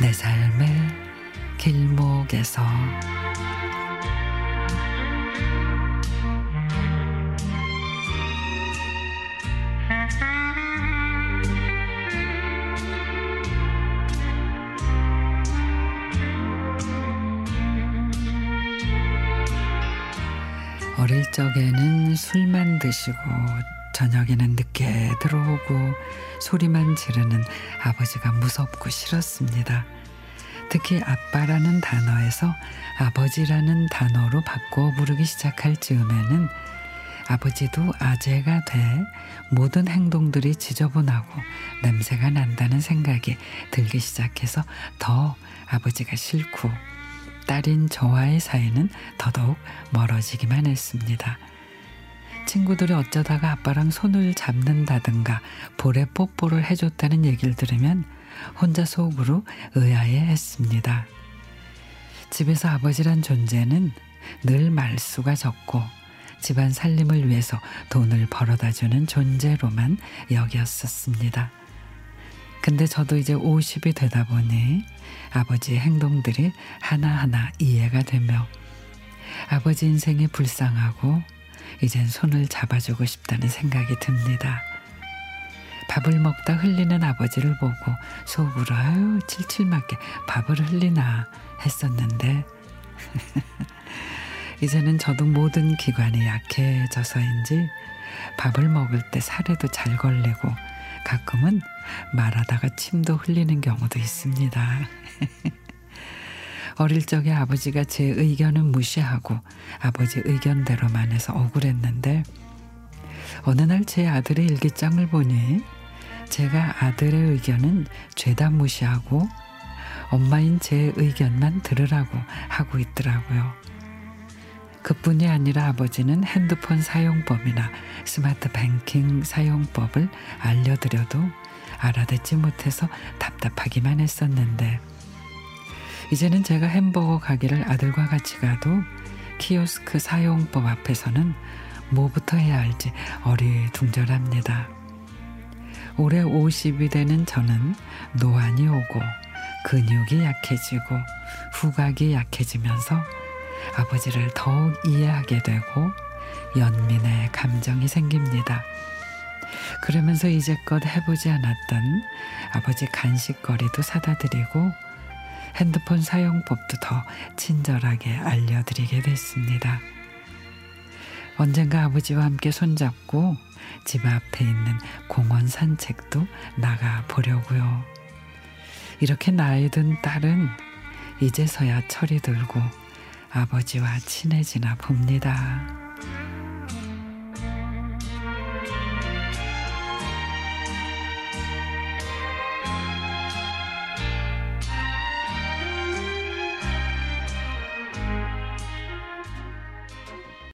내 삶의 길목에서. 어릴 적에는 술만 드시고 저녁에는 늦게 들어오고 소리만 지르는 아버지가 무섭고 싫었습니다. 특히 아빠라는 단어에서 아버지라는 단어로 바꿔 부르기 시작할 즈음에는 아버지도 아재가 돼 모든 행동들이 지저분하고 냄새가 난다는 생각이 들기 시작해서 더 아버지가 싫고 딸인 저와의 사이는 더더욱 멀어지기만 했습니다. 친구들이 어쩌다가 아빠랑 손을 잡는다든가 볼에 뽀뽀를 해줬다는 얘기를 들으면 혼자 속으로 의아해 했습니다. 집에서 아버지란 존재는 늘 말수가 적고 집안 살림을 위해서 돈을 벌어다 주는 존재로만 여겼었습니다. 근데 저도 이제 50이 되다 보니 아버지의 행동들이 하나하나 이해가 되며 아버지 인생이 불쌍하고 이젠 손을 잡아주고 싶다는 생각이 듭니다. 밥을 먹다 흘리는 아버지를 보고 속으로 아유 칠칠맞게 밥을 흘리나 했었는데 이제는 저도 모든 기관이 약해져서인지 밥을 먹을 때 살에도 잘 걸리고 가끔은 말하다가 침도 흘리는 경우도 있습니다. 어릴 적에 아버지가 제 의견은 무시하고 아버지 의견대로만 해서 억울했는데 어느 날 제 아들의 일기장을 보니 제가 아들의 의견은 죄다 무시하고 엄마인 제 의견만 들으라고 하고 있더라고요. 그뿐이 아니라 아버지는 핸드폰 사용법이나 스마트 뱅킹 사용법을 알려드려도 알아듣지 못해서 답답하기만 했었는데 이제는 제가 햄버거 가게를 아들과 같이 가도 키오스크 사용법 앞에서는 뭐부터 해야 할지 어리둥절합니다. 올해 50이 되는 저는 노안이 오고 근육이 약해지고 후각이 약해지면서 아버지를 더욱 이해하게 되고 연민의 감정이 생깁니다. 그러면서 이제껏 해보지 않았던 아버지 간식거리도 사다 드리고 핸드폰 사용법도 더 친절하게 알려드리게 됐습니다. 언젠가 아버지와 함께 손잡고 집 앞에 있는 공원 산책도 나가 보려고요. 이렇게 나이 든 딸은 이제서야 철이 들고 아버지와 친해지나 봅니다.